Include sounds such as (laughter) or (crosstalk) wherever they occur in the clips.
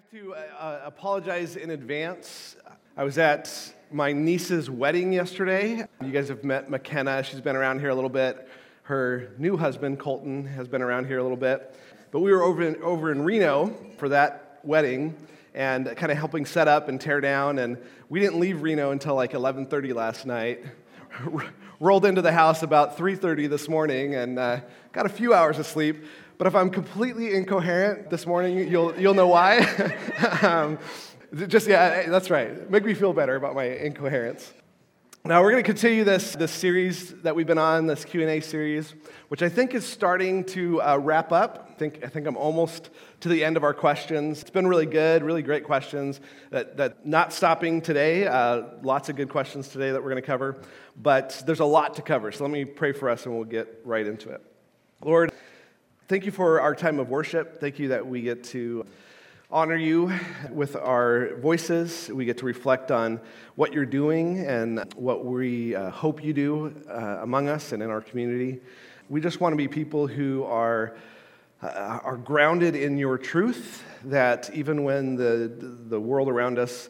have to uh, apologize in advance. I was at my niece's wedding yesterday. You guys have met McKenna. She's been around here a little bit. Her new husband, Colton, has been around here a little bit. But we were over in, over in Reno for that wedding and kind of helping set up and tear down. And we didn't leave Reno until like 11:30 last night. (laughs) Rolled into the house about 3:30 this morning and uh, got a few hours of sleep. But if I'm completely incoherent this morning, you'll, you'll know why. (laughs) um, just, yeah, that's right. Make me feel better about my incoherence. Now we're going to continue this, this series that we've been on, this Q&A series, which I think is starting to uh, wrap up. I think, I think I'm almost to the end of our questions. It's been really good, really great questions. That, that not stopping today, uh, lots of good questions today that we're going to cover, but there's a lot to cover. So let me pray for us and we'll get right into it. Lord, Thank you for our time of worship. Thank you that we get to honor you with our voices. We get to reflect on what you're doing and what we uh, hope you do uh, among us and in our community. We just want to be people who are, uh, are grounded in your truth, that even when the, the world around us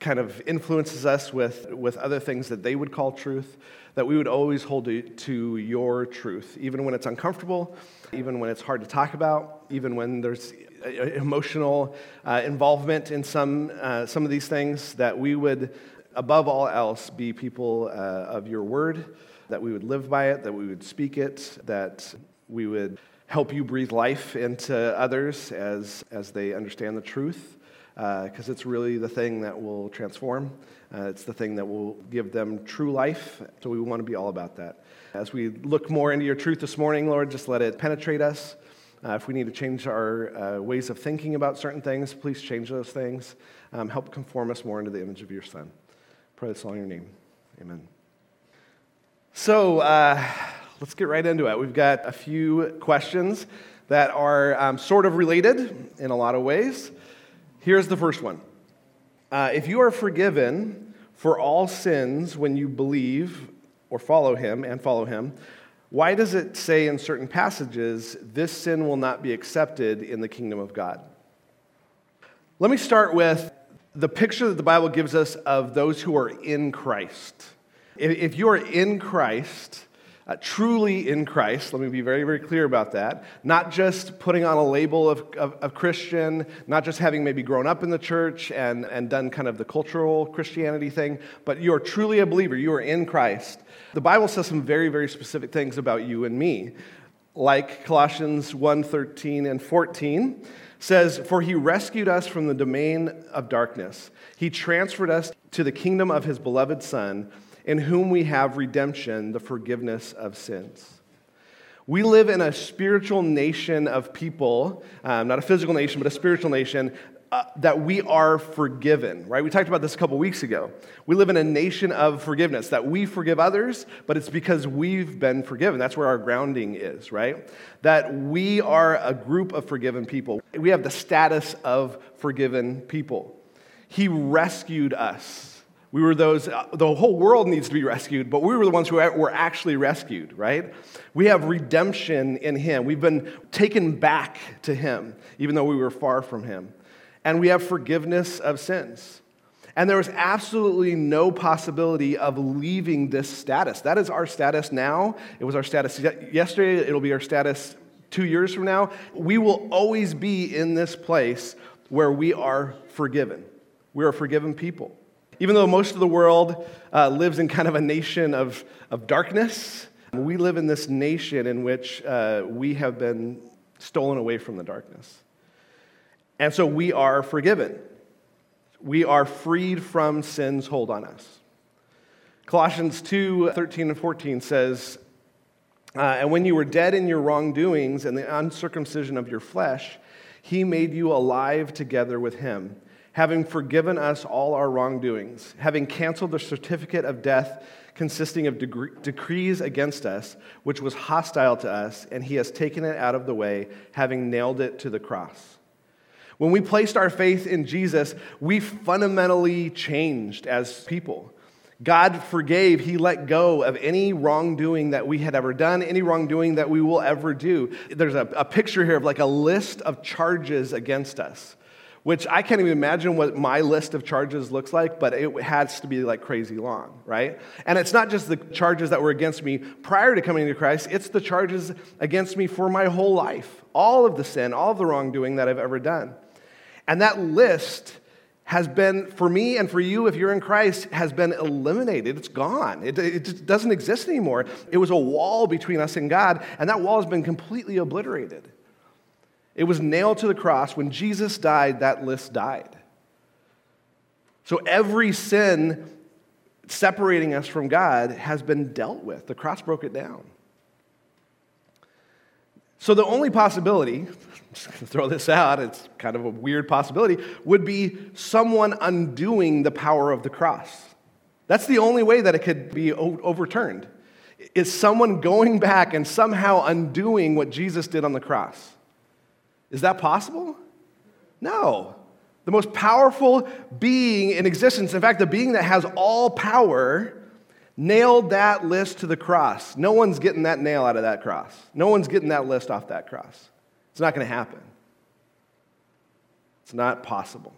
kind of influences us with, with other things that they would call truth, that we would always hold to, your truth, even when it's uncomfortable, even when it's hard to talk about, even when there's uh, emotional uh, involvement in some, uh, some of these things, that we would, above all else, be people uh, of your word, that we would live by it, that we would speak it, that we would help you breathe life into others as, as they understand the truth because uh, it's really the thing that will transform. Uh, it's the thing that will give them true life. So we want to be all about that. As we look more into your truth this morning, Lord, just let it penetrate us. Uh, if we need to change our uh, ways of thinking about certain things, please change those things. Um, help conform us more into the image of your Son. Pray this all in your name. Amen. So uh, let's get right into it. We've got a few questions that are um, sort of related in a lot of ways. Here's the first one uh, If you are forgiven for all sins when you believe or follow him and follow him, why does it say in certain passages, this sin will not be accepted in the kingdom of God? Let me start with the picture that the Bible gives us of those who are in Christ. If you are in Christ, uh, truly in Christ. Let me be very, very clear about that. Not just putting on a label of, of, of, Christian, not just having maybe grown up in the church and, and done kind of the cultural Christianity thing, but you are truly a believer. You are in Christ. The Bible says some very, very specific things about you and me, like Colossians 1 13 and 14 says, For he rescued us from the domain of darkness, he transferred us to the kingdom of his beloved Son in whom we have redemption, the forgiveness of sins. We live in a spiritual nation of people, um, not a physical nation, but a spiritual nation, uh, that we are forgiven, right? We talked about this a couple weeks ago. We live in a nation of forgiveness, that we forgive others, but it's because we've been forgiven. That's where our grounding is, right? That we are a group of forgiven people. We have the status of forgiven people. He rescued us we were those, uh, the whole world needs to be rescued, but we were the ones who were actually rescued, right? We have redemption in Him. We've been taken back to Him, even though we were far from Him. And we have forgiveness of sins. And there was absolutely no possibility of leaving this status. That is our status now. It was our status yesterday. It'll be our status two years from now. We will always be in this place where we are forgiven. We are forgiven people. Even though most of the world uh, lives in kind of a nation of, of darkness, we live in this nation in which uh, we have been stolen away from the darkness. And so we are forgiven. We are freed from sin's hold on us. Colossians 2 13 and 14 says, uh, And when you were dead in your wrongdoings and the uncircumcision of your flesh, he made you alive together with him having forgiven us all our wrongdoings, having canceled the certificate of death consisting of decrees against us, which was hostile to us, and he has taken it out of the way, having nailed it to the cross. When we placed our faith in Jesus, we fundamentally changed as people. God forgave, He let go of any wrongdoing that we had ever done, any wrongdoing that we will ever do. There's a, a picture here of like a list of charges against us which I can't even imagine what my list of charges looks like, but it has to be like crazy long, right? And it's not just the charges that were against me prior to coming to Christ, it's the charges against me for my whole life. All of the sin, all of the wrongdoing that I've ever done. And that list has been, for me and for you, if you're in Christ, has been eliminated. It's gone. It, it doesn't exist anymore. It was a wall between us and God, and that wall has been completely obliterated. It was nailed to the cross. When Jesus died, that list died. So every sin separating us from God has been dealt with. The cross broke it down. So the only possibility, (laughs) I'm just going to throw this out, it's kind of a weird possibility, would be someone undoing the power of the cross. That's the only way that it could be overturned. Is someone going back and somehow undoing what Jesus did on the cross? Is that possible? No. The most powerful being in existence, in fact, the being that has all power, nailed that list to the cross. No one's getting that nail out of that cross. No one's getting that list off that cross. It's not going to happen. It's not possible.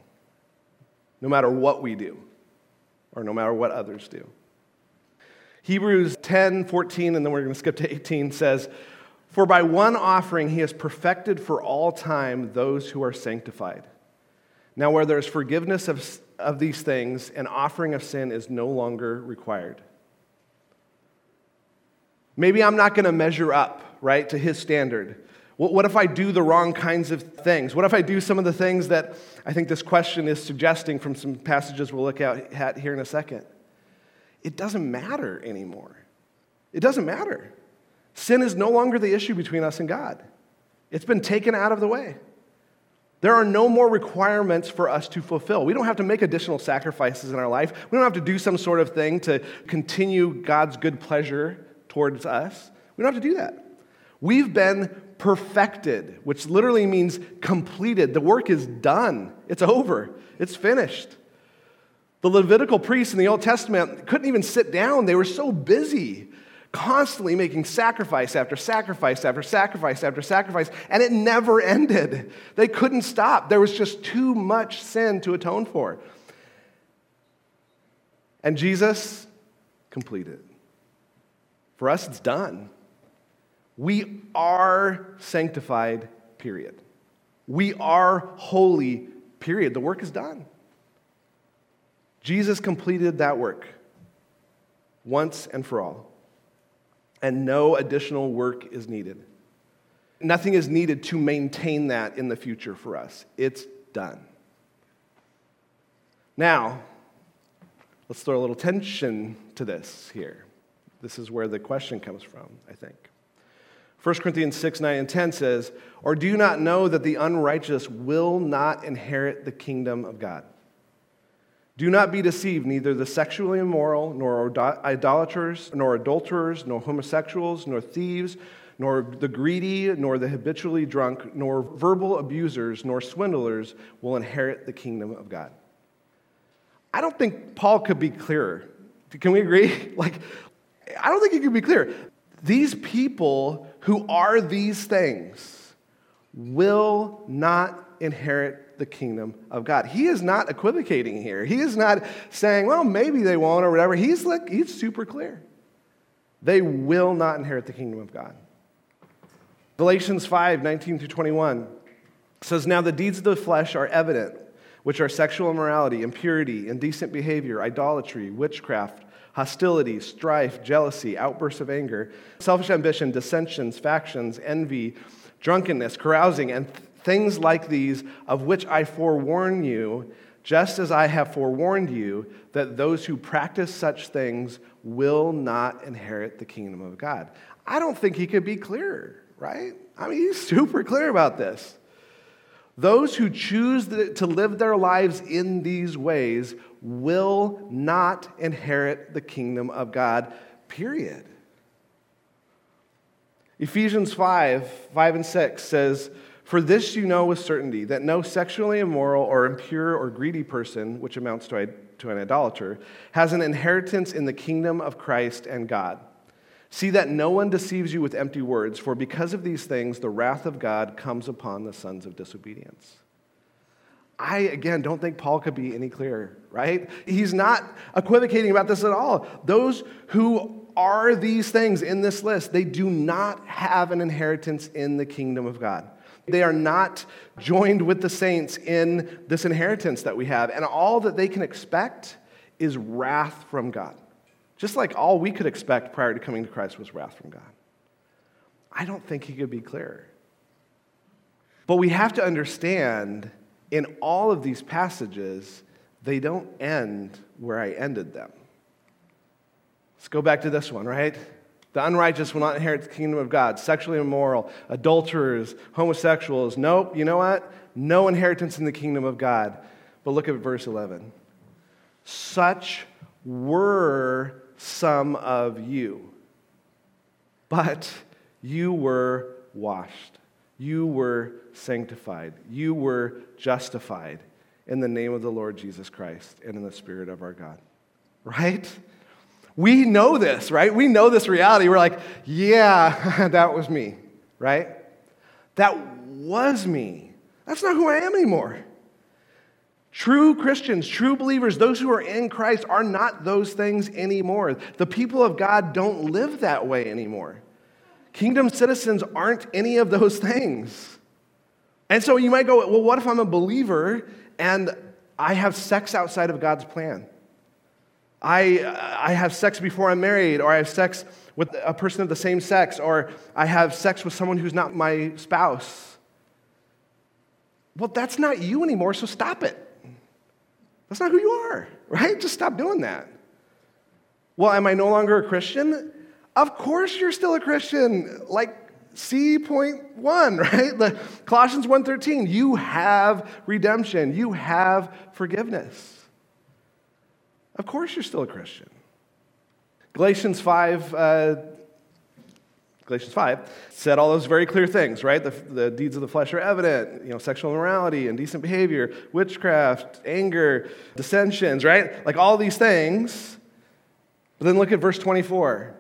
No matter what we do, or no matter what others do. Hebrews 10, 14, and then we're going to skip to 18 says, for by one offering he has perfected for all time those who are sanctified. Now, where there's forgiveness of, of these things, an offering of sin is no longer required. Maybe I'm not going to measure up, right, to his standard. What if I do the wrong kinds of things? What if I do some of the things that I think this question is suggesting from some passages we'll look at here in a second? It doesn't matter anymore. It doesn't matter. Sin is no longer the issue between us and God, it's been taken out of the way. There are no more requirements for us to fulfill. We don't have to make additional sacrifices in our life. We don't have to do some sort of thing to continue God's good pleasure towards us. We don't have to do that. We've been perfected, which literally means completed. The work is done, it's over, it's finished. The Levitical priests in the Old Testament couldn't even sit down, they were so busy constantly making sacrifice after sacrifice after sacrifice after sacrifice, and it never (laughs) ended. They couldn't stop. There was just too much sin to atone for. And Jesus completed. For us, it's done. We are sanctified, period. We are holy, period. The work is done. Jesus completed that work once and for all and no additional work is needed. Nothing is needed to maintain that in the future for us. It's done. Now, let's throw a little tension to this here. This is where the question comes from, I think. 1 Corinthians 6, 9, and 10 says, Or do you not know that the unrighteous will not inherit the kingdom of God? Do not be deceived, neither the sexually immoral, nor idolaters, nor adulterers, nor homosexuals, nor thieves, nor the greedy, nor the habitually drunk, nor verbal abusers, nor swindlers will inherit the kingdom of God. I don't think Paul could be clearer. Can we agree? (laughs) Like, I don't think he could be clearer. These people who are these things will not inherit the kingdom of God. He is not equivocating here. He is not saying, well, maybe they won't or whatever. He's like, he's super clear. They will not inherit the kingdom of God. Galatians 5, 19 through 21 says, Now the deeds of the flesh are evident, which are sexual immorality, impurity, indecent behavior, idolatry, witchcraft, hostility, strife, jealousy, outbursts of anger, selfish ambition, dissensions, factions, envy, drunkenness, carousing, and Things like these, of which I forewarn you, just as I have forewarned you, that those who practice such things will not inherit the kingdom of God. I don't think he could be clearer, right? I mean, he's super clear about this. Those who choose to live their lives in these ways will not inherit the kingdom of God, period. Ephesians 5 5 and 6 says, for this you know with certainty that no sexually immoral or impure or greedy person, which amounts to, to an idolater, has an inheritance in the kingdom of Christ and God. See that no one deceives you with empty words, for because of these things the wrath of God comes upon the sons of disobedience. I, again, don't think Paul could be any clearer, right? He's not equivocating about this at all. Those who are these things in this list, they do not have an inheritance in the kingdom of God. They are not joined with the saints in this inheritance that we have. And all that they can expect is wrath from God. Just like all we could expect prior to coming to Christ was wrath from God. I don't think he could be clearer. But we have to understand in all of these passages, they don't end where I ended them. Let's go back to this one, right? The unrighteous will not inherit the kingdom of God. Sexually immoral, adulterers, homosexuals. Nope, you know what? No inheritance in the kingdom of God. But look at verse 11. Such were some of you, but you were washed, you were sanctified, you were justified in the name of the Lord Jesus Christ and in the Spirit of our God. Right? We know this, right? We know this reality. We're like, yeah, (laughs) that was me, right? That was me. That's not who I am anymore. True Christians, true believers, those who are in Christ are not those things anymore. The people of God don't live that way anymore. Kingdom citizens aren't any of those things. And so you might go, well, what if I'm a believer and I have sex outside of God's plan? I, I have sex before I'm married, or I have sex with a person of the same sex, or I have sex with someone who's not my spouse. Well, that's not you anymore, so stop it. That's not who you are, (laughs) right? Just stop doing that. Well, am I no longer a Christian? Of course you're still a Christian. Like C point one, (laughs) right? The Colossians 1.13, you have redemption. You have forgiveness. Of course you're still a Christian. Galatians 5, uh, Galatians 5 said all those very clear things, right? The, the deeds of the flesh are evident, you know, sexual immorality, indecent behavior, witchcraft, anger, dissensions, right? Like all these things. But then look at verse 24.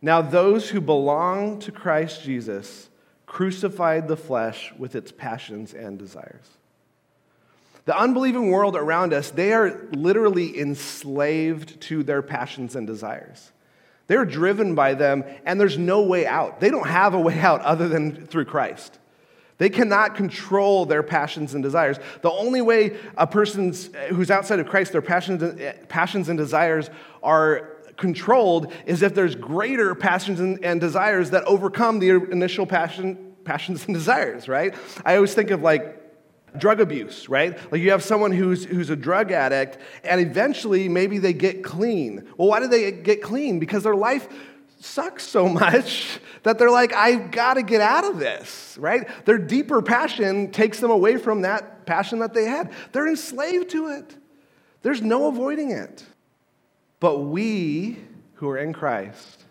Now, those who belong to Christ Jesus crucified the flesh with its passions and desires. The unbelieving world around us, they are literally enslaved to their passions and desires. They're driven by them, and there's no way out. They don't have a way out other than through Christ. They cannot control their passions and desires. The only way a person who's outside of Christ, their passions, passions and desires are controlled is if there's greater passions and, and desires that overcome the initial passion, passions and desires, right? I always think of like drug abuse, right? Like you have someone who's, who's a drug addict, and eventually maybe they get clean. Well, why do they get clean? Because their life sucks so much (laughs) that they're like, I've got to get out of this, right? Their deeper passion takes them away from that passion that they had. They're enslaved to it, there's no avoiding it. But we who are in Christ,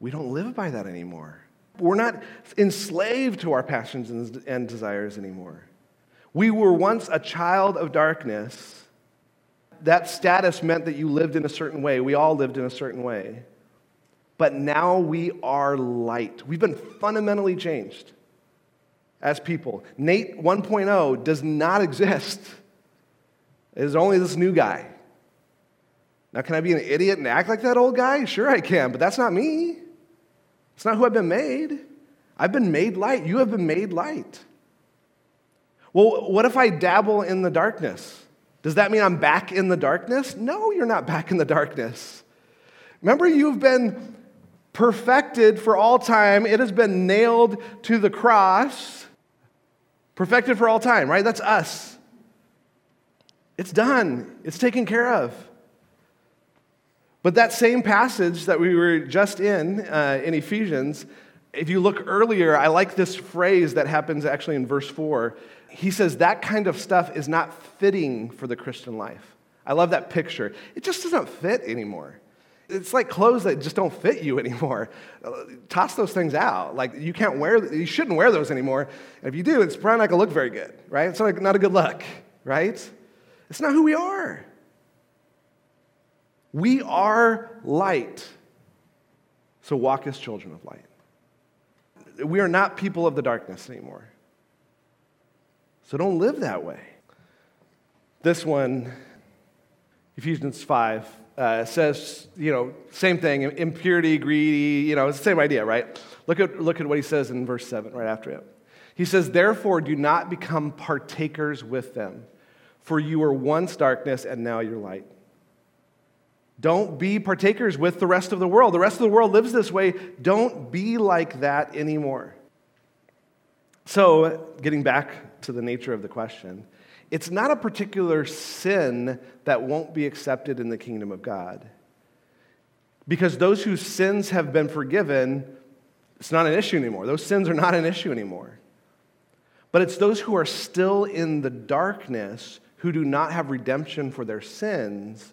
we don't live by that anymore. We're not enslaved to our passions and desires anymore. We were once a child of darkness. That status meant that you lived in a certain way. We all lived in a certain way. But now we are light. We've been fundamentally changed as people. Nate 1.0 does not exist. It is only this new guy. Now, can I be an idiot and act like that old guy? Sure, I can, but that's not me. It's not who I've been made. I've been made light. You have been made light. Well, what if I dabble in the darkness? Does that mean I'm back in the darkness? No, you're not back in the darkness. Remember, you've been perfected for all time, it has been nailed to the cross. Perfected for all time, right? That's us. It's done, it's taken care of. But that same passage that we were just in, uh, in Ephesians, if you look earlier, I like this phrase that happens actually in verse 4 he says that kind of stuff is not fitting for the Christian life. I love that picture. It just doesn't fit anymore. It's like clothes that just don't fit you (laughs) anymore. Toss those things out. Like you can't wear, you shouldn't wear those anymore. And if you do, it's probably not going to look very good, right? It's not, not a good look, right? It's not who we are. We are light. So walk as children of light. We are not people of the darkness anymore. So don't live that way. This one, Ephesians 5, uh, says, you know, same thing impurity, greedy, you know, it's the same idea, right? Look at, look at what he says in verse 7 right after it. He says, Therefore, do not become partakers with them, for you were once darkness and now you're light. Don't be partakers with the rest of the world. The rest of the world lives this way. Don't be like that anymore. So, getting back to the nature of the question, it's not a particular sin that won't be accepted in the kingdom of God. Because those whose sins have been forgiven, it's not an issue anymore. Those sins are not an issue anymore. But it's those who are still in the darkness, who do not have redemption for their sins,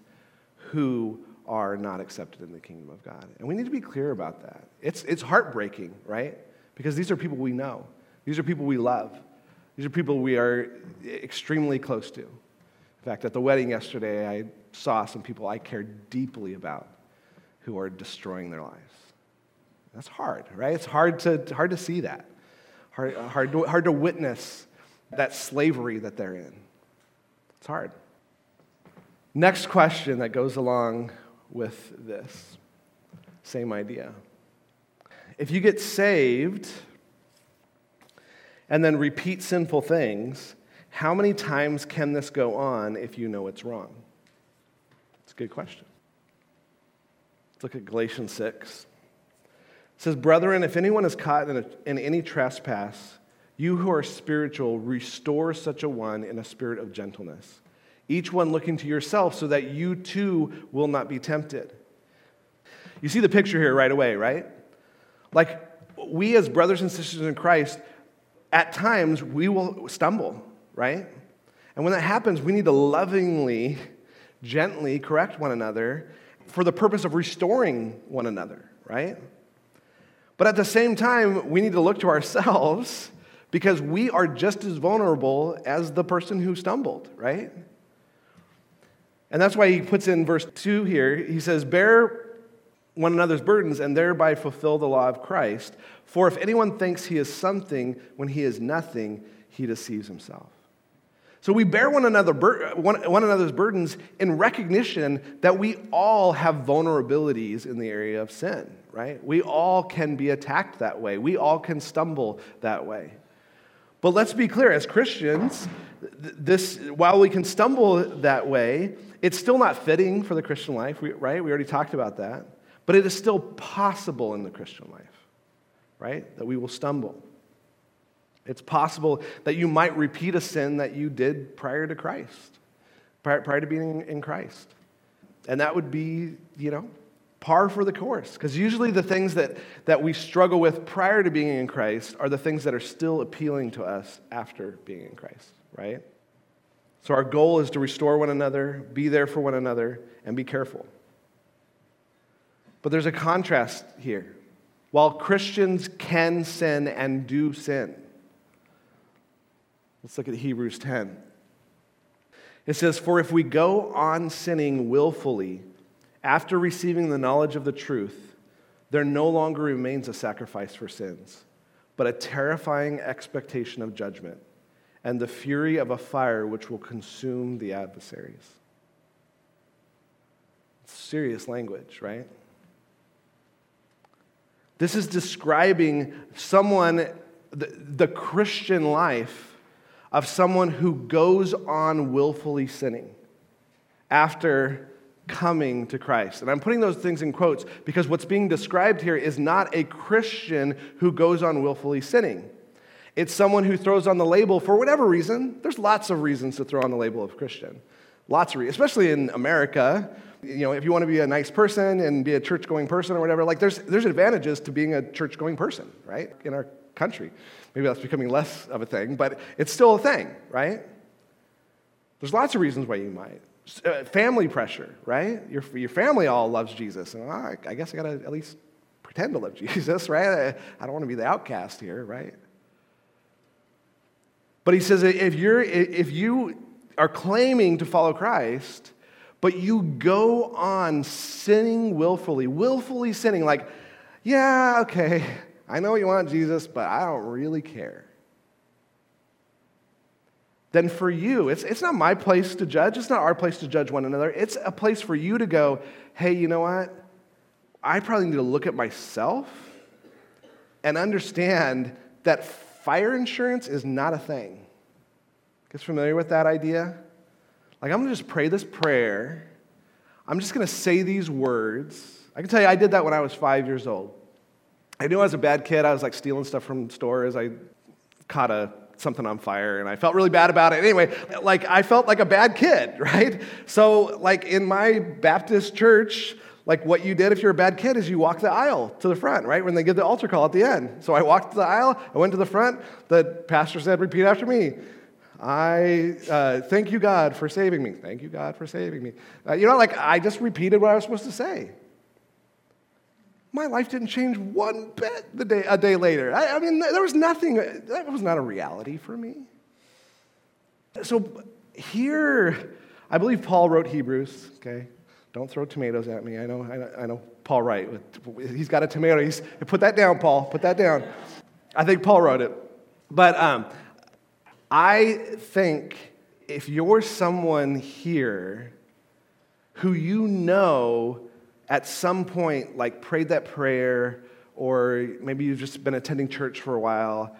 who are not accepted in the kingdom of God. And we need to be clear about that. It's, it's heartbreaking, right? Because these are people we know, these are people we love, these are people we are extremely close to. In fact, at the wedding yesterday, I saw some people I care deeply about who are destroying their lives. That's hard, right? It's hard to, hard to see that, hard, hard, to, hard to witness that slavery that they're in. It's hard. Next question that goes along with this same idea. If you get saved and then repeat sinful things, how many times can this go on if you know it's wrong? It's a good question. Let's look at Galatians 6. It says, Brethren, if anyone is caught in, a, in any trespass, you who are spiritual, restore such a one in a spirit of gentleness each one looking to yourself so that you too will not be tempted. You see the picture here right away, right? Like, we as brothers and sisters in Christ, at times we will stumble, right? And when that happens, we need to lovingly, gently correct one another for the purpose of restoring one another, right? But at the same time, we need to look to ourselves (laughs) because we are just as vulnerable as the person who stumbled, right? And that's why he puts in verse 2 here. He says, Bear one another's burdens and thereby fulfill the law of Christ. For if anyone thinks he is something when he is nothing, he deceives himself. So we bear one, another, one, another's burdens in recognition that we all have vulnerabilities in the area of sin, right? We all can be attacked that way. We all can stumble that way. But let's be clear as Christians, this, while we can stumble that way, it's still not fitting for the Christian life, right? We already talked about that. But it is still possible in the Christian life, right? That we will stumble. It's possible that you might repeat a sin that you did prior to Christ, prior, prior to being in Christ. And that would be, you know, par for the course. Because usually the things that, that we struggle with prior to being in Christ are the things that are still appealing to us after being in Christ, right? So our goal is to restore one another, be there for one another, and be careful. But there's a contrast here. While Christians can sin and do sin, let's look at Hebrews 10. It says, For if we go on sinning willfully, after receiving the knowledge of the truth, there no longer remains a sacrifice for sins, but a terrifying expectation of judgment and the fury of a fire which will consume the adversaries. It's serious language, right? This is describing someone, the, the Christian life of someone who goes on willfully sinning after coming to Christ. And I'm putting those things in quotes because what's being described here is not a Christian who goes on willfully sinning. It's someone who throws on the label for whatever reason. There's lots of reasons to throw on the label of Christian. Lots of especially in America. You know, if you want to be a nice person and be a church going person or whatever, like there's, there's advantages to being a church going person, right, in our country. Maybe that's becoming less of a thing, but it's still a thing, right? There's lots of reasons why you might. Uh, family pressure, right? Your, your family all loves Jesus. And I, I guess I got to at least pretend to love (laughs) Jesus, right? I, I don't want to be the outcast here, right? But he says if, you're, if you are claiming to follow Christ, but you go on sinning willfully, willfully sinning, like, yeah, okay, I know you want Jesus, but I don't really care. then for you, it's, it's not my place to judge. It's not our place to judge one another. It's a place for you to go, hey, you know what? I probably need to look at myself and understand that fire insurance is not a thing. Get familiar with that idea? Like, I'm gonna just pray this prayer. I'm just gonna say these words. I can tell you, I did that when I was five years old. I knew I was a bad kid. I was like stealing stuff from stores. I caught a something on fire and I felt really bad about it. Anyway, like I felt like a bad kid, (laughs) right? So like in my Baptist church, like what you did if you're a bad kid is you walk the aisle to the front, right? When they give the altar call at the end. So I walked the aisle, I went to the front, the pastor said, repeat after me. I uh, thank you, God, for saving me. Thank you, God, for saving me. Uh, you know, like I just repeated what I was supposed to say. My life didn't change one bit the day, a day later. I, I mean, there was nothing, that was not a reality for me. So here, I believe Paul wrote Hebrews, okay? Don't throw tomatoes at me. I know, I know, I know Paul Wright. He's got a tomato. He's, put that down, Paul. Put that down. I think Paul wrote it. But um, I think if you're someone here who you know at some point, like prayed that prayer, or maybe you've just been attending church for a while,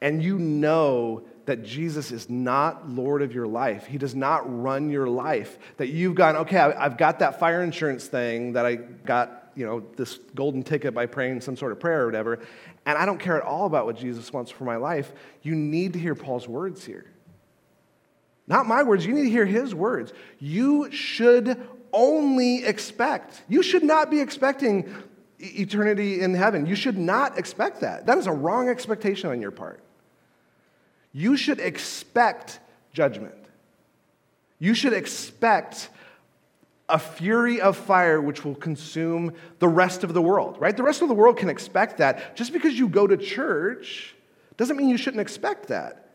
and you know that Jesus is not Lord of your life. He does not run your life. That you've gone, okay, I've got that fire insurance thing that I got, you know, this golden ticket by praying some sort of prayer or whatever, and I don't care at all about what Jesus wants for my life. You need to hear Paul's words here. Not my words, you need to hear his words. You should only expect. You should not be expecting eternity in heaven. You should not expect that. That is a wrong expectation on your part. You should expect judgment. You should expect a fury of fire which will consume the rest of the world, right? The rest of the world can expect that. Just because you go to church doesn't mean you shouldn't expect that.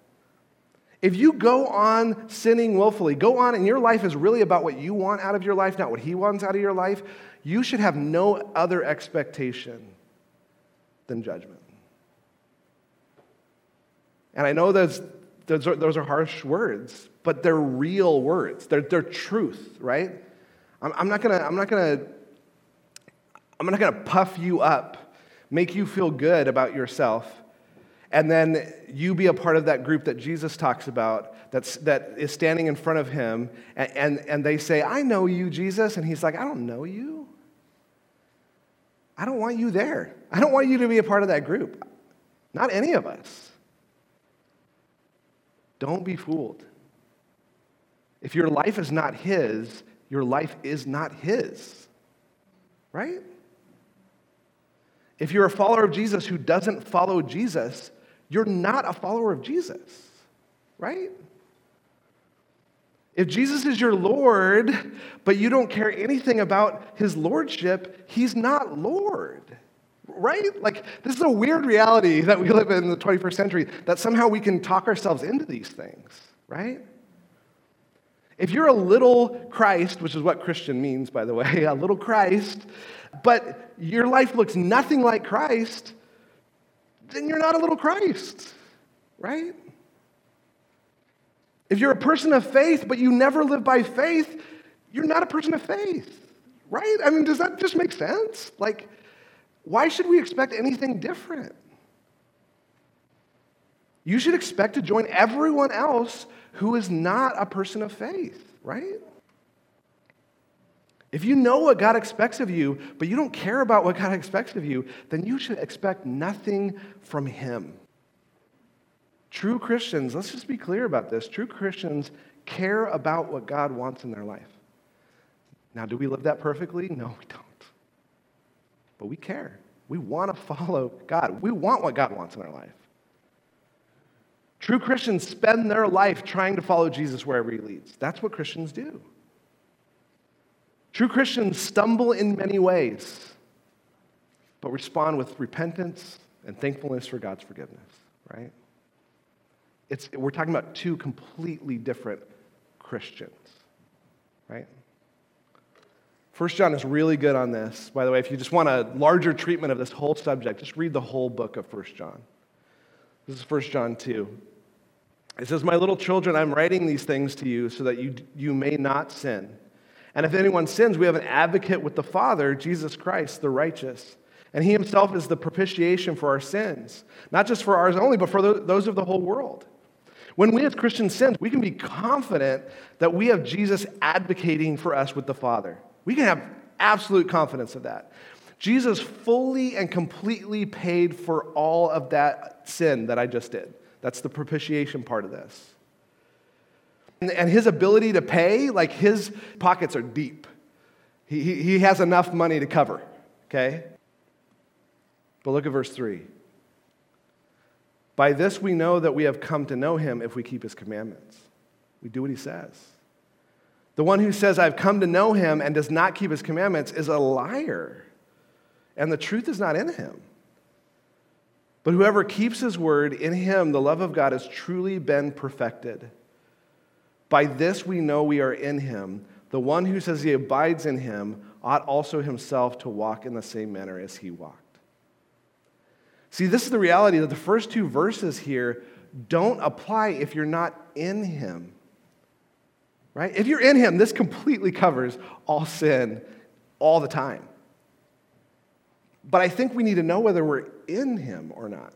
If you go on sinning willfully, go on and your life is really about what you want out of your life, not what He wants out of your life, you should have no other expectation than judgment. And I know those, those, are, those are harsh words, but they're real words. They're, they're truth, right? I'm, I'm not gonna, I'm not gonna, I'm not gonna puff you up, make you feel good about yourself and then you be a part of that group that Jesus talks about that's, that is standing in front of him, and, and, and they say, I know you, Jesus. And he's like, I don't know you. I don't want you there. I don't want you to be a part of that group. Not any of us. Don't be fooled. If your life is not his, your life is not his. Right? If you're a follower of Jesus who doesn't follow Jesus, you're not a follower of Jesus, right? If Jesus is your Lord, but you don't care anything about his lordship, he's not Lord, right? Like, this is a weird reality that we live in, the 21st century, that somehow we can talk ourselves into these things, right? If you're a little Christ, which is what Christian means, by the way, (laughs) a little Christ, but your life looks nothing like Christ, then you're not a little Christ, right? If you're a person of faith, but you never live by faith, you're not a person of faith, right? I mean, does that just make sense? Like, why should we expect anything different? You should expect to join everyone else who is not a person of faith, right? If you know what God expects of you, but you don't care about what God (laughs) expects of you, then you should expect nothing from Him. True Christians, let's just be clear about this. True Christians care about what God wants in their life. Now, do we live that perfectly? No, we don't. But we care. We want to follow God. We want what God wants in our life. True Christians spend their life trying to follow Jesus wherever he leads. That's what Christians do. True Christians stumble in many ways, but respond with repentance and thankfulness for God's forgiveness, right? It's, we're talking about two completely different Christians, right? First John is really good on this. By the way, if you just want a larger treatment of this whole subject, just read the whole book of First John. This is First John 2. It says, My little children, I'm writing these things to you so that you, you may not sin. And if anyone sins, we have an advocate with the Father, Jesus Christ, the righteous. And he himself is the propitiation for our sins, not just for ours only, but for those of the whole world. When we as Christians sin, we can be confident that we have Jesus advocating for us with the Father. We can have absolute confidence of that. Jesus fully and completely paid for all of that sin that I just did. That's the propitiation part of this. And his ability to pay, like his pockets are deep. He, he, he has enough money to cover, okay? But look at verse 3. By this we know that we have come to know him if we keep his commandments. We do what he says. The one who says, I've come to know him and does not keep his commandments is a liar, and the truth is not in him. But whoever keeps his word, in him the love of God has truly been perfected. By this we know we are in him. The one who says he abides in him ought also himself to walk in the same manner as he walked. See, this is the reality that the first two verses here don't apply if you're not in him. Right? If you're in him, this completely covers all sin all the time. But I think we need to know whether we're in him or not.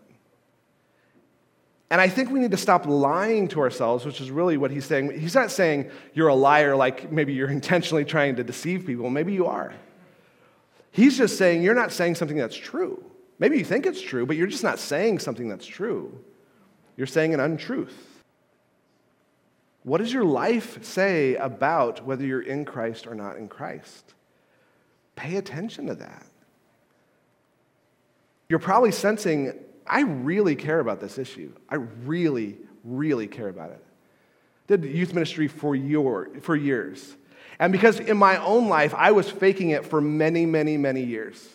And I think we need to stop lying to ourselves, which is really what he's saying. He's not saying you're a liar, like maybe you're (laughs) intentionally trying to deceive people. Maybe you are. He's just saying you're not saying something that's true. Maybe you think it's true, but you're just not saying something that's true. You're saying an untruth. What does your life say about whether you're in Christ or not in Christ? Pay attention to that. You're probably sensing, I really care about this issue. I really, really care about it. Did youth ministry for, your, for years. And because in my own life, I was faking it for many, many, many years.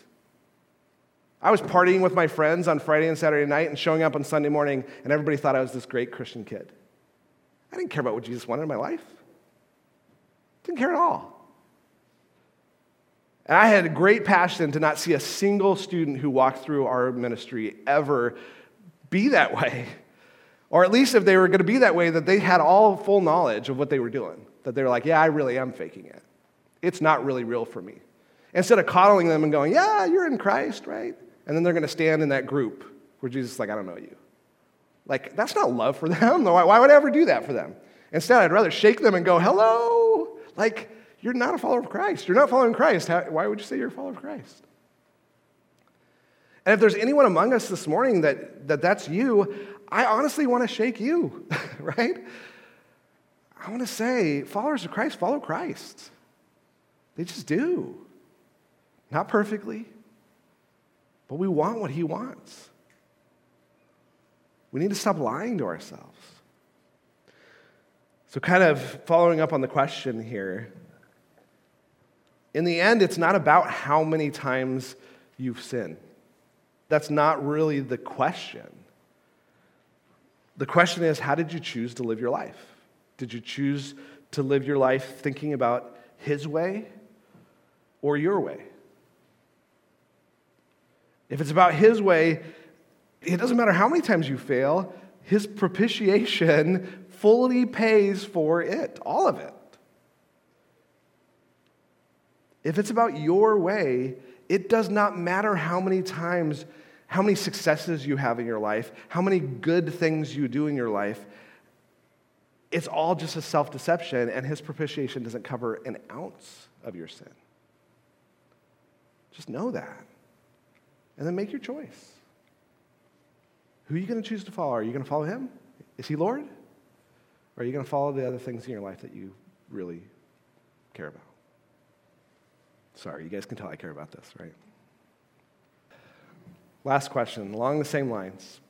I was partying with my friends on Friday and Saturday night and showing up on Sunday morning, and everybody thought I was this great Christian kid. I didn't care about what Jesus wanted in my life. Didn't care at all. And I had a great passion to not see a single student who walked through our ministry ever be that way. Or at least if they were going to be that way, that they had all full knowledge of what they were doing. That they were like, yeah, I really am faking it. It's not really real for me. Instead of coddling them and going, yeah, you're in Christ, right? And then they're going to stand in that group where Jesus is like, I don't know you. Like, that's not love for them. (laughs) Why would I ever do that for them? Instead, I'd rather shake them and go, hello. Like, you're not a follower of Christ. You're not following Christ. How, why would you say you're a follower of Christ? And if there's anyone among us this morning that, that that's you, I honestly want to shake you, (laughs) right? I want to say, followers of Christ follow Christ. They just do. Not perfectly, but we want what He wants. We need to stop lying to ourselves. So, kind of following up on the question here, in the end, it's not about how many times you've sinned. That's not really the question. The question is, how did you choose to live your life? Did you choose to live your life thinking about His way or your way? If it's about His way, it doesn't matter how many times you fail, His propitiation fully pays for it, all of it. If it's about your way, it does not matter how many times, how many successes you have in your life, how many good things you do in your life. It's all just a self deception, and His propitiation doesn't cover an ounce of your sin. Just know that. And then make your choice. Who are you going to choose to follow? Are you going to follow him? Is he Lord? Or are you going to follow the other things in your life that you really care about? Sorry, you guys can tell I care about this, right? Last question, along the same lines.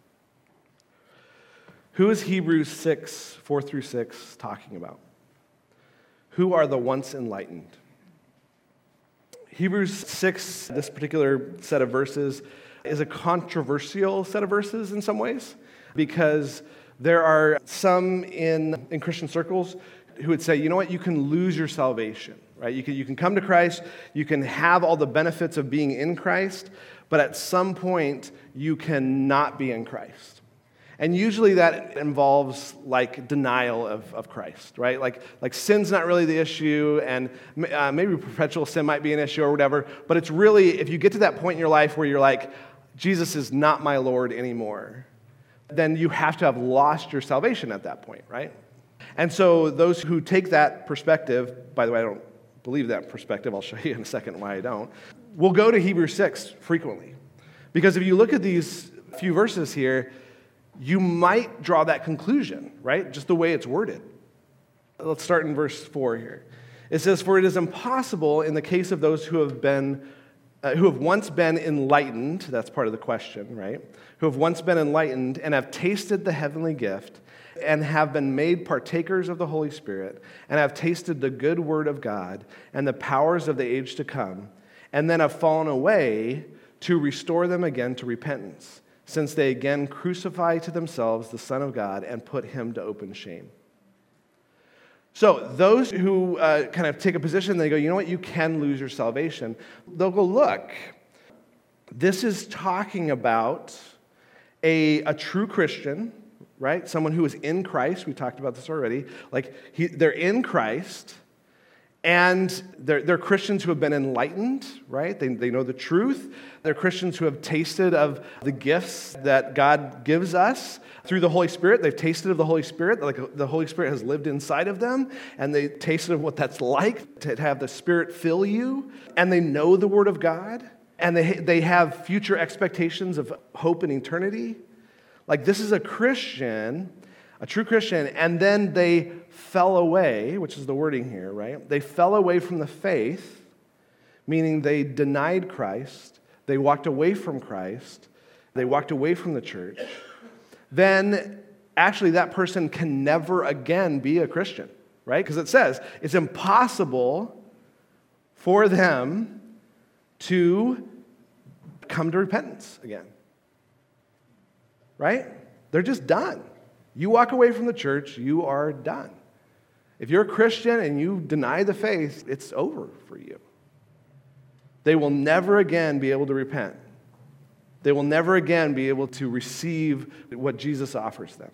Who is Hebrews 6, 4 through 6 talking about? Who are the once enlightened? Hebrews 6, this particular set of verses, is a controversial set of verses in some ways because there are some in, in Christian circles who would say, you know what, you can lose your salvation, right? You can, you can come to Christ, you can have all the benefits of being in Christ, but at some point you cannot be in Christ. And usually that involves like denial of, of Christ, right? Like, like sin's not really the issue, and uh, maybe perpetual sin might be an issue or whatever, but it's really, if you get to that point in your life where you're like, Jesus is not my Lord anymore, then you have to have lost your salvation at that point, right? And so those who take that perspective, by the way, I don't believe that perspective, I'll show you in a second why I don't, We'll go to Hebrews 6 frequently. Because if you look at these few verses here, you might draw that conclusion, right? Just the way it's worded. Let's start in verse 4 here. It says, For it is impossible in the case of those who have been uh, who have once been enlightened, that's part of the question, right? Who have once been enlightened and have tasted the heavenly gift and have been made partakers of the Holy Spirit and have tasted the good word of God and the powers of the age to come, and then have fallen away to restore them again to repentance, since they again crucify to themselves the Son of God and put him to open shame. So, those who uh, kind of take a position, they go, you know what, you can lose your salvation. They'll go, look, this is talking about a, a true Christian, right? Someone who is in Christ. We talked about this already. Like, he, they're in Christ, and they're, they're Christians who have been enlightened, right? They, they know the truth. They're Christians who have tasted of the gifts that God gives us through the Holy Spirit. They've tasted of the Holy Spirit, like the Holy Spirit has lived inside of them, and they tasted of what that's like to have the Spirit fill you, and they know the Word of God, and they, they have future expectations of hope and eternity. Like this is a Christian, a true Christian, and then they fell away, which is the wording here, right? They fell away from the faith, meaning they denied Christ, they walked away from Christ, they walked away from the church then actually that person can never again be a Christian, right? Because it says it's impossible for them to come to repentance again, right? They're just done. You walk away from the church, you are done. If you're a Christian and you deny the faith, it's over for you. They will never again be able to repent. They will never again be able to receive what Jesus offers them.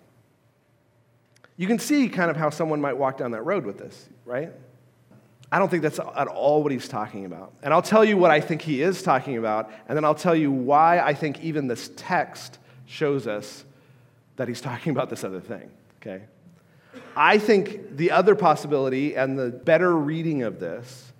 You can see kind of how someone might walk down that road with this, right? I don't think that's at all what he's talking about. And I'll tell you what I think he is talking about, and then I'll tell you why I think even this text shows us that he's talking about this other thing, okay? I think the other possibility and the better reading of this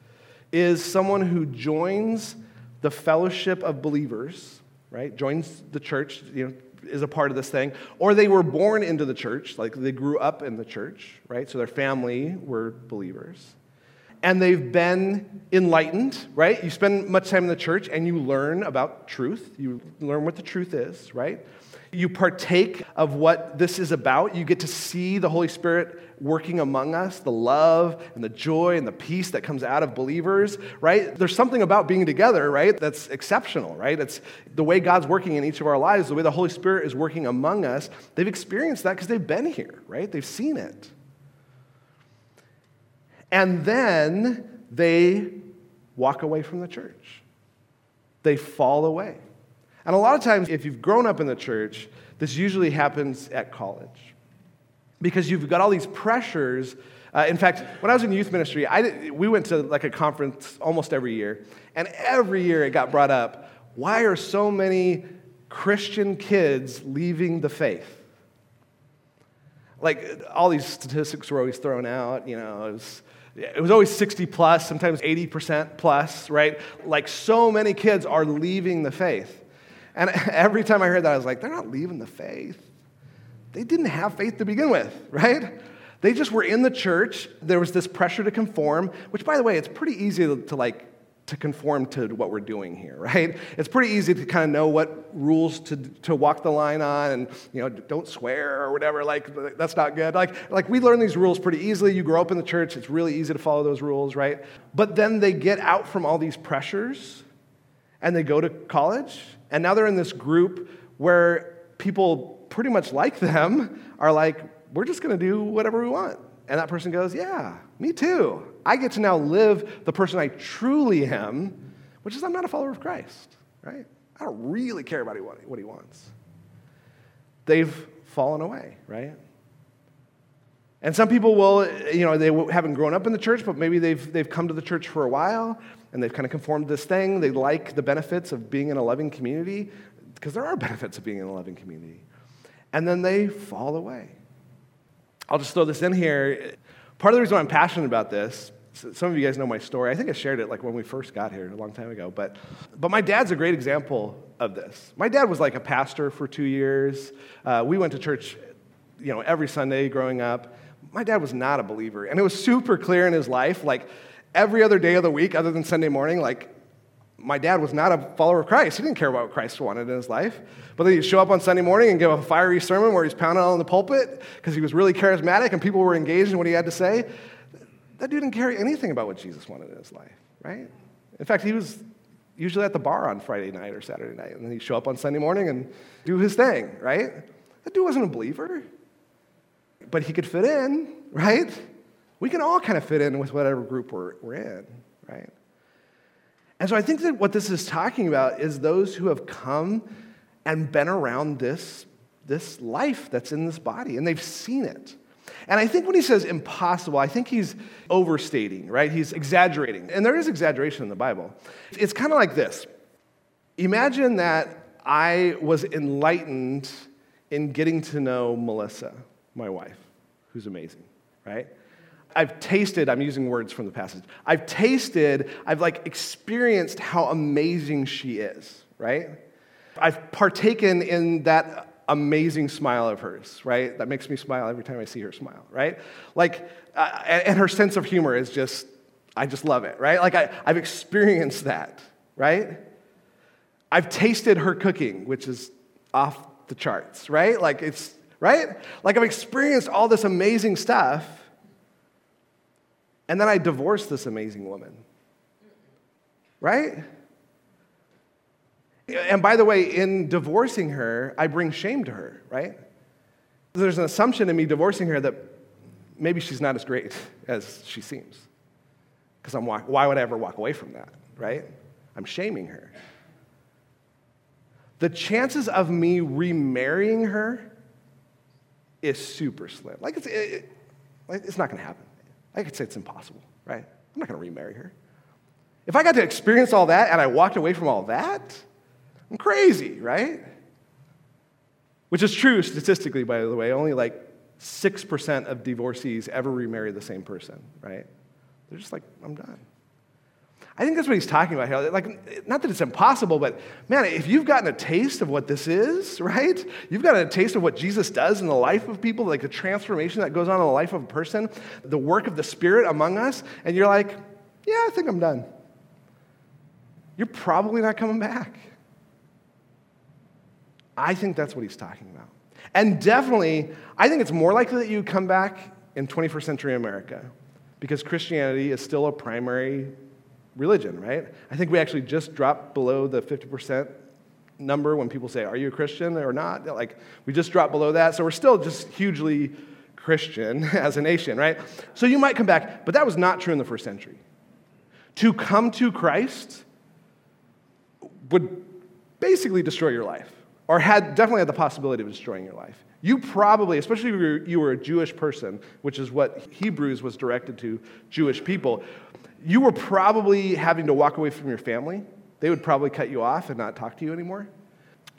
is someone who joins the fellowship of believers right? Joins the church, you know, is a part of this thing. Or they were born into the church, like they grew up in the church, right? So their family were believers. And they've been enlightened, right? You spend much time in the church and you learn about truth. You learn what the truth is, right? You partake of what this is about. You get to see the Holy Spirit working among us, the love and the joy and the peace that comes out of believers, right? There's something about being together, right? That's exceptional, right? It's the way God's working in each of our lives, the way the Holy Spirit is working among us. They've experienced that because they've been here, right? They've seen it. And then they walk away from the church. They fall away. And a lot of times, if you've grown up in the church, this usually happens at college because you've got all these pressures. Uh, in fact, when I was in youth ministry, we went to like a conference almost every year, and every year it got brought up why are so many Christian kids leaving the faith? Like all these statistics were always thrown out, you know, it was, it was always 60 plus, sometimes 80% plus, right? Like so many kids are leaving the faith. And (laughs) every time I heard that, I was like, they're not leaving the faith. They didn't have faith to begin with, (laughs) right? They just were in the church. There was this pressure to conform, which, by the way, it's pretty easy to, to like to conform to what we're doing here, (laughs) right? It's pretty easy to kind of know what rules to, to walk the line on and, you know, don't swear or whatever. Like, that's not good. Like, like, we learn these rules pretty easily. You grow up in the church, it's really easy to follow those rules, right? But then they get out from all these pressures and they go to college and now they're in this group where people pretty much like them are like, we're just to do whatever we want. And that person goes, yeah, me too. I get to now live the person I truly am, which is I'm not a follower of Christ, right? I don't really care about what he wants. They've fallen away, right? And some people will, you know, they haven't grown up in the church, but maybe they've, they've come to the church for a while and they've kind of conformed to this thing. They like the benefits of being in a loving community because there are benefits of being in a loving community. And then they fall away. I'll just throw this in here. Part of the reason why I'm passionate about this, some of you guys know my story. I think I shared it like when we first got here a long time ago. But, but my dad's a great example of this. My dad was like a pastor for two years. Uh, we went to church, you know, every Sunday growing up my dad was not a believer. And it was super clear in his life, like every other day of the week, other than Sunday morning, like my dad was not a follower of Christ. He didn't care about what Christ wanted in his life. But then he'd show up on Sunday morning and give a fiery sermon where he's pounding on the pulpit because he was really charismatic and people were engaged in what he had to say. That dude didn't care anything about what Jesus wanted in his life, right? In fact, he was usually at the bar on Friday night or Saturday night, and then he'd show up on Sunday morning and do his thing, right? That dude wasn't a believer but he could fit in, right? We can all kind of fit in with whatever group we're, we're in, right? And so I think that what this is talking about is those who have come and been around this, this life that's in this body, and they've seen it. And I think when he says impossible, I think he's overstating, right? He's exaggerating. And there is exaggeration in the Bible. It's kind of like this Imagine that I was enlightened in getting to know Melissa my wife, who's amazing, right? I've tasted, I'm using words from the passage. I've tasted, I've like experienced how amazing she is, right? I've partaken in that amazing smile of hers, right? That makes me smile every time I see her smile, right? Like, uh, and her sense of humor is just, I just love it, right? Like, I, I've experienced that, right? I've tasted her cooking, which is off the charts, right? Like, it's right? Like I've experienced all this amazing stuff, and then I divorce this amazing woman, right? And by the way, in divorcing her, I bring shame to her, right? There's an assumption in me divorcing her that maybe she's not as great (laughs) as she seems. Because I'm why would I ever walk away from that, right? I'm shaming her. The chances of me remarrying her is super slim. Like, it's, it, like, it's not going to happen. I could say it's impossible, right? I'm not going to remarry her. If I got to experience all that and I walked away from all that, I'm crazy, right? Which is true statistically, by the way. Only like 6% of divorcees ever remarry the same person, right? They're just like, I'm done. I think that's what he's talking about here. Like, not that it's impossible, but man, if you've gotten a taste of what this is, (laughs) right? You've gotten a taste of what Jesus does in the life of people, like the transformation that goes on in the life of a person, the work of the Spirit among us, and you're like, yeah, I think I'm done. You're probably not coming back. I think that's what he's talking about. And definitely, I think it's more likely that you come back in 21st century America because Christianity is still a primary religion, right? I think we actually just dropped below the 50% number when people say, Are you a Christian or not? Like, we just dropped below that. So we're still just hugely Christian (laughs) as a nation, right? So you might come back, but that was not true in the first century. To come to Christ would basically destroy your life, or had definitely had the possibility of destroying your life. You probably, especially if you were a Jewish person, which is what Hebrews was directed to Jewish people, you were probably having to walk away from your family. They would probably cut you off and not talk to you anymore.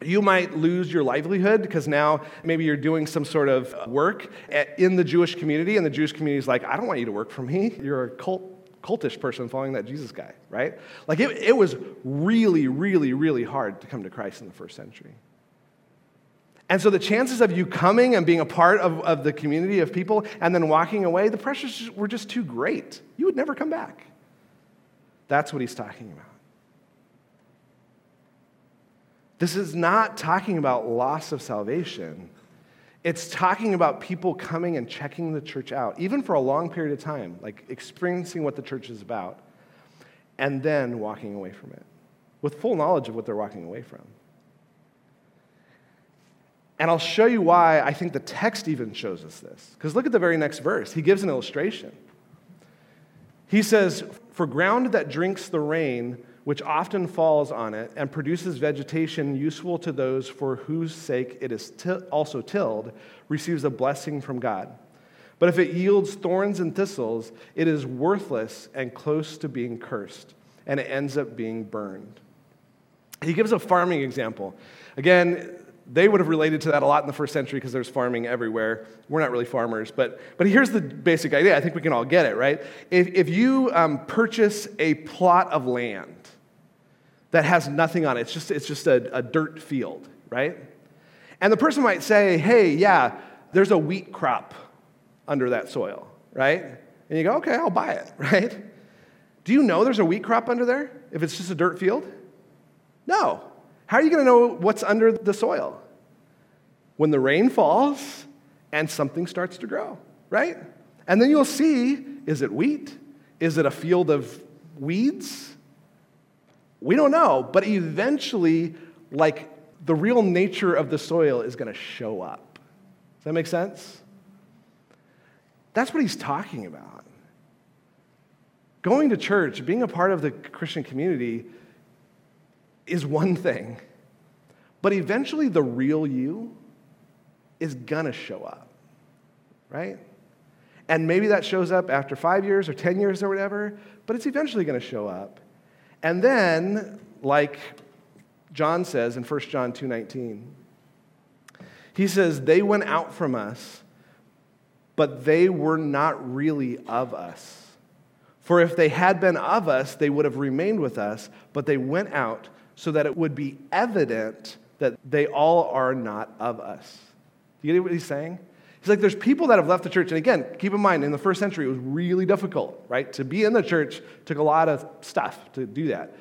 You might lose your livelihood because now maybe you're doing some sort of work in the Jewish community, and the Jewish community is like, I don't want you to work for me. You're a cult, cultish person following that Jesus guy, right? Like it, it was really, really, really hard to come to Christ in the first century. And so the chances of you coming and being a part of, of the community of people and then walking away, the pressures were just too great. You would never come back. That's what he's talking about. This is not talking about loss of salvation. It's talking about people coming and checking the church out, even for a long period of time, like experiencing what the church is about, and then walking away from it with full knowledge of what they're walking away from. And I'll show you why I think the text even shows us this. Because look at the very next verse. He gives an illustration. He says, For ground that drinks the rain which often falls on it and produces vegetation useful to those for whose sake it is also tilled, receives a blessing from God. But if it yields thorns and thistles, it is worthless and close to being cursed, and it ends up being burned. He gives a farming example. Again, they would have related to that a lot in the first century because there's farming everywhere. We're not really farmers, but, but here's the basic idea. I think we can all get it, right? If, if you um, purchase a plot of land that has nothing on it, it's just, it's just a, a dirt field, right? And the person might say, hey, yeah, there's a wheat crop under that soil, right? And you go, okay, I'll buy it, (laughs) right? Do you know there's a wheat crop under there if it's just a dirt field? No. How are you going to know what's under the soil? When the rain falls and something starts to grow, right? And then you'll see is it wheat? Is it a field of weeds? We don't know, but eventually, like the real nature of the soil is going to show up. Does that make sense? That's what he's talking about. Going to church, being a part of the Christian community, is one thing, but eventually the real you is gonna show up, right? And maybe that shows up after five years or 10 years or whatever, but it's eventually gonna show up. And then, like John says in 1 John 2:19, he says, They went out from us, but they were not really of us. For if they had been of us, they would have remained with us, but they went out so that it would be evident that they all are not of us. Do you get what he's saying? He's like, there's people that have left the church. And again, keep in mind, in the first century, it was really difficult, right? To be in the church took a lot of stuff to do that.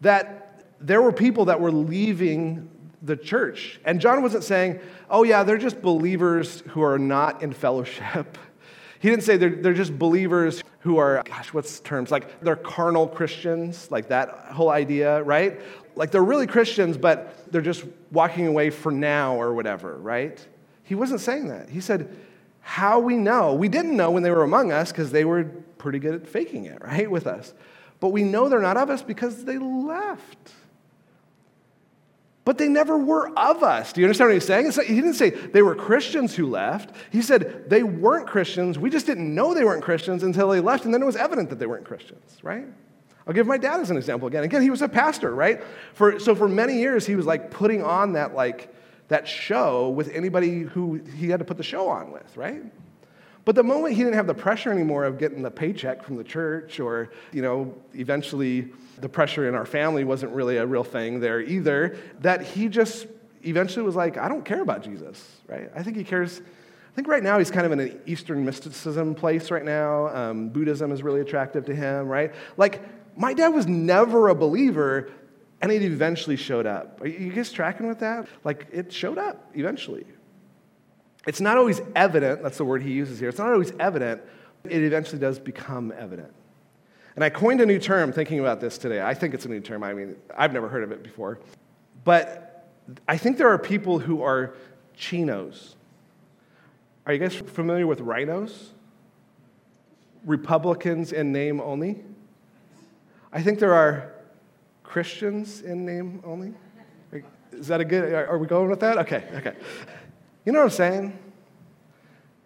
That there were people that were leaving the church. And John wasn't saying, oh, yeah, they're just believers who are not in fellowship. (laughs) He didn't say they're, they're just believers who are, gosh, what's terms? Like they're carnal Christians, like that whole idea, right? Like they're really Christians, but they're just walking away for now or whatever, right? He wasn't saying that. He said, how we know. We didn't know when they were among us because they were pretty good at faking it, (laughs) right, with us. But we know they're not of us because they left but they never were of us. Do you understand what he's saying? he didn't say they were Christians who left. He said they weren't Christians. We just didn't know they weren't Christians until they left, and then it was evident that they weren't Christians, right? I'll give my dad as an example again. Again, he was a pastor, right? For, so for many years, he was like putting on that like that show with anybody who he had to put the show on with, right? But the moment he didn't have the pressure anymore of getting the paycheck from the church, or you know, eventually the pressure in our family wasn't really a real thing there either, that he just eventually was like, I don't care about Jesus, right? I think he cares. I think right now he's kind of in an Eastern mysticism place right now. Um, Buddhism is really attractive to him, right? Like, my dad was never a believer, and it eventually showed up. Are you guys tracking with that? Like, it showed up eventually. It's not always evident, that's the word he uses here. It's not always evident, it eventually does become evident. And I coined a new term thinking about this today. I think it's a new term. I mean, I've never heard of it before. But I think there are people who are chinos. Are you guys familiar with rhinos? Republicans in name only? I think there are Christians in name only. Is that a good, are we going with that? Okay, okay. You know what I'm saying?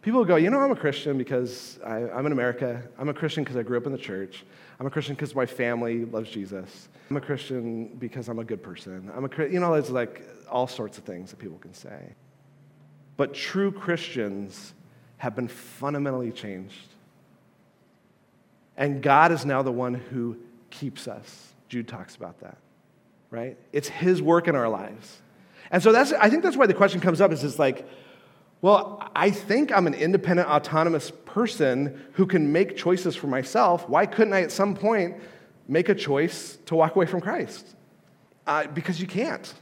People go, you know, I'm a Christian because I, am in America. I'm a Christian because I grew up in the church. I'm a Christian because my family loves Jesus. I'm a Christian because I'm a good person. I'm a, you know, there's like all sorts of things that people can say. But true Christians have been fundamentally changed. And God is now the one who keeps us. Jude talks about that, right? It's His work in our lives. And so that's, I think that's why the question comes up is it's like, well, I think I'm an independent, autonomous person who can make choices for myself. Why couldn't I at some point make a choice to walk away from Christ? Uh, because you can't.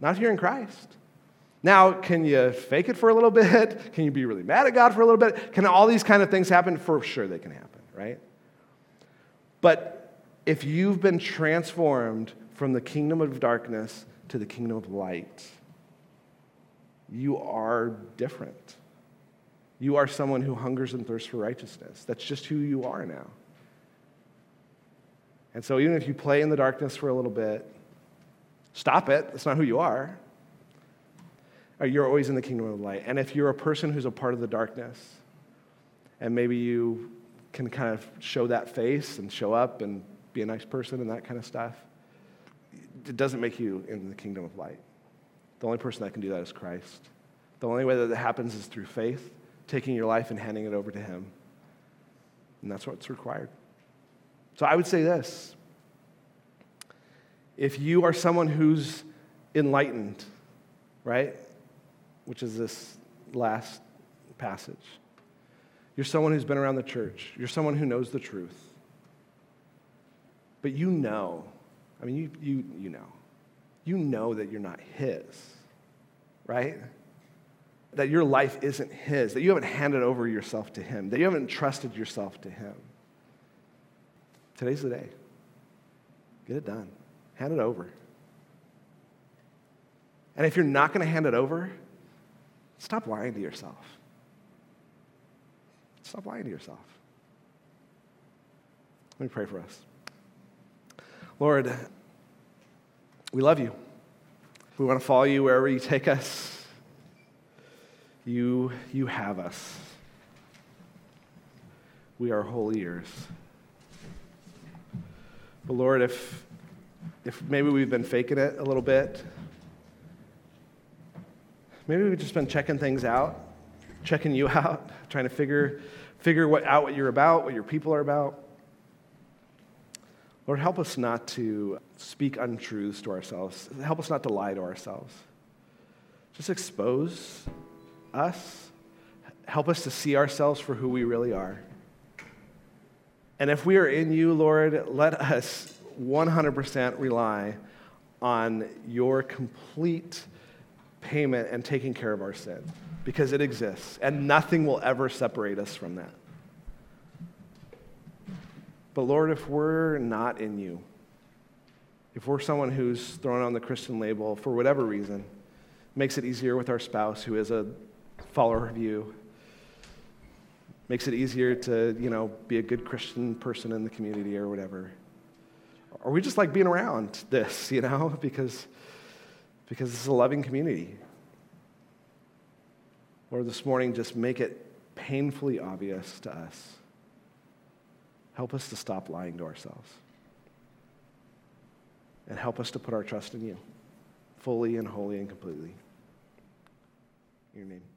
Not you're in Christ. Now, can you fake it for a little (laughs) bit? Can you be really mad at God for a little bit? Can all these kind of things happen? For sure, they can happen, right? But if you've been transformed from the kingdom of darkness to the kingdom of light, you are different. You are someone who hungers and thirsts for righteousness. That's just who you are now. And so, even if you play in the darkness for a little bit, stop it. That's not who you are. Uh, you're always in the kingdom of light. And if you're a person who's a part of the darkness, and maybe you can kind of show that face and show up and be a nice person and that kind of stuff, it doesn't make you in the kingdom of light. The only person that can do that is Christ. The only way that it happens is through faith, taking your life and handing it over to Him. And that's what's required. So I would say this if you are someone who's enlightened, right, which is this last passage, you're someone who's been around the church, you're someone who knows the truth, but you know, I mean, you, you, you know, you know that you're not His, right? That your life isn't His, that you haven't handed over yourself to Him, that you haven't trusted yourself to Him. Today's the day. Get it done. Hand it over. And if you're not going to hand it over, stop lying to yourself. Stop lying to yourself. Let me pray for us. Lord, we love you. We want to follow you wherever you take us. You, you have us. We are whole ears. But Lord, if, if maybe we've been faking it a little bit, maybe we've just been checking things out, checking you (laughs) out, trying to figure, figure what, out what you're about, what your people are about. Lord, help us not to speak untruths to ourselves. Help us not to lie to ourselves. Just expose us. Help us to see ourselves for who we really are. And if we are in you, Lord, let us 100% rely on your complete payment and taking care of our sin because it exists and nothing will ever separate us from that. But Lord, if we're not in you, if we're someone who's thrown on the Christian label for whatever reason, makes it easier with our spouse who is a follower of you, makes it easier to, you know, be a good Christian person in the community or whatever. Or we just like being around this, you know, (laughs) because, because this is a loving community. Lord, this morning, just make it painfully obvious to us. Help us to stop lying to ourselves. And help us to put our trust in you fully and wholly and completely. In your name.